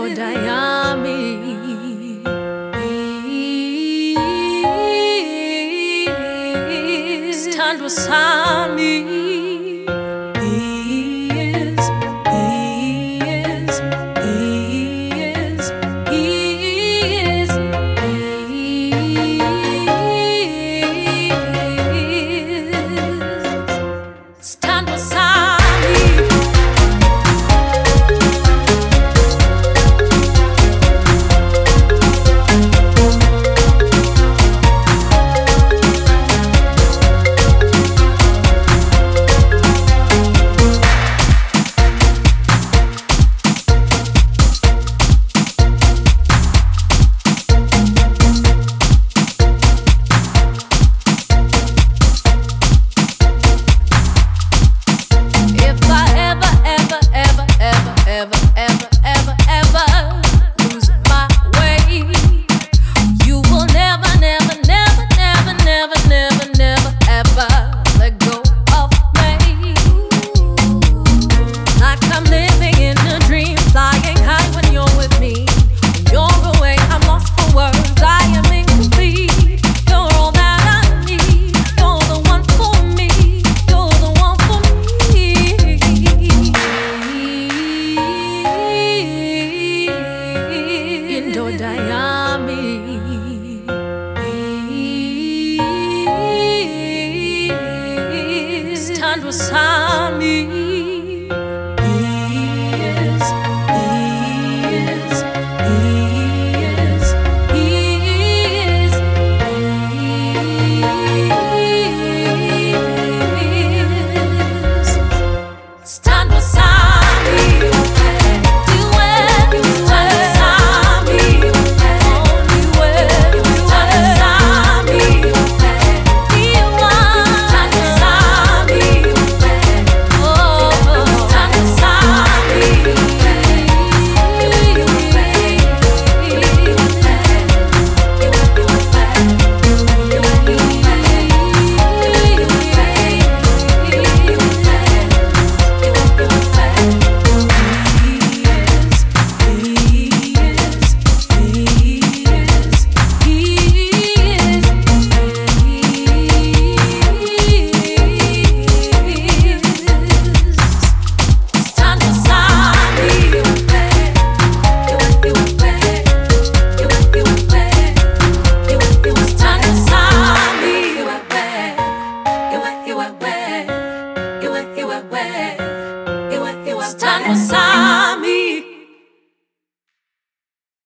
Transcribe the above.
Yoda Stand with Sami. sabe. It was. iwe, iwe, iwe, iwe, iwe,